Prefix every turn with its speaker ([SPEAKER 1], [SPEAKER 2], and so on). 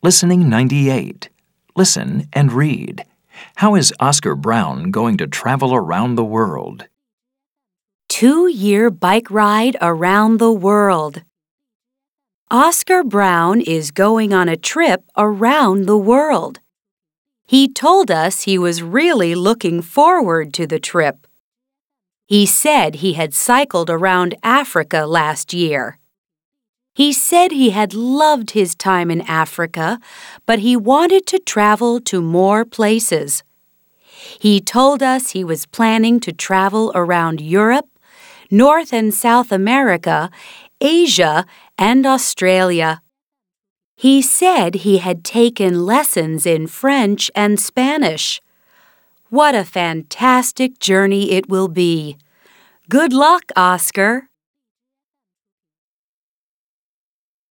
[SPEAKER 1] Listening 98. Listen and read. How is Oscar Brown going to travel around the world?
[SPEAKER 2] Two year bike ride around the world. Oscar Brown is going on a trip around the world. He told us he was really looking forward to the trip. He said he had cycled around Africa last year. He said he had loved his time in Africa, but he wanted to travel to more places. He told us he was planning to travel around Europe, North and South America, Asia, and Australia. He said he had taken lessons in French and Spanish. What a fantastic journey it will be! Good luck, Oscar!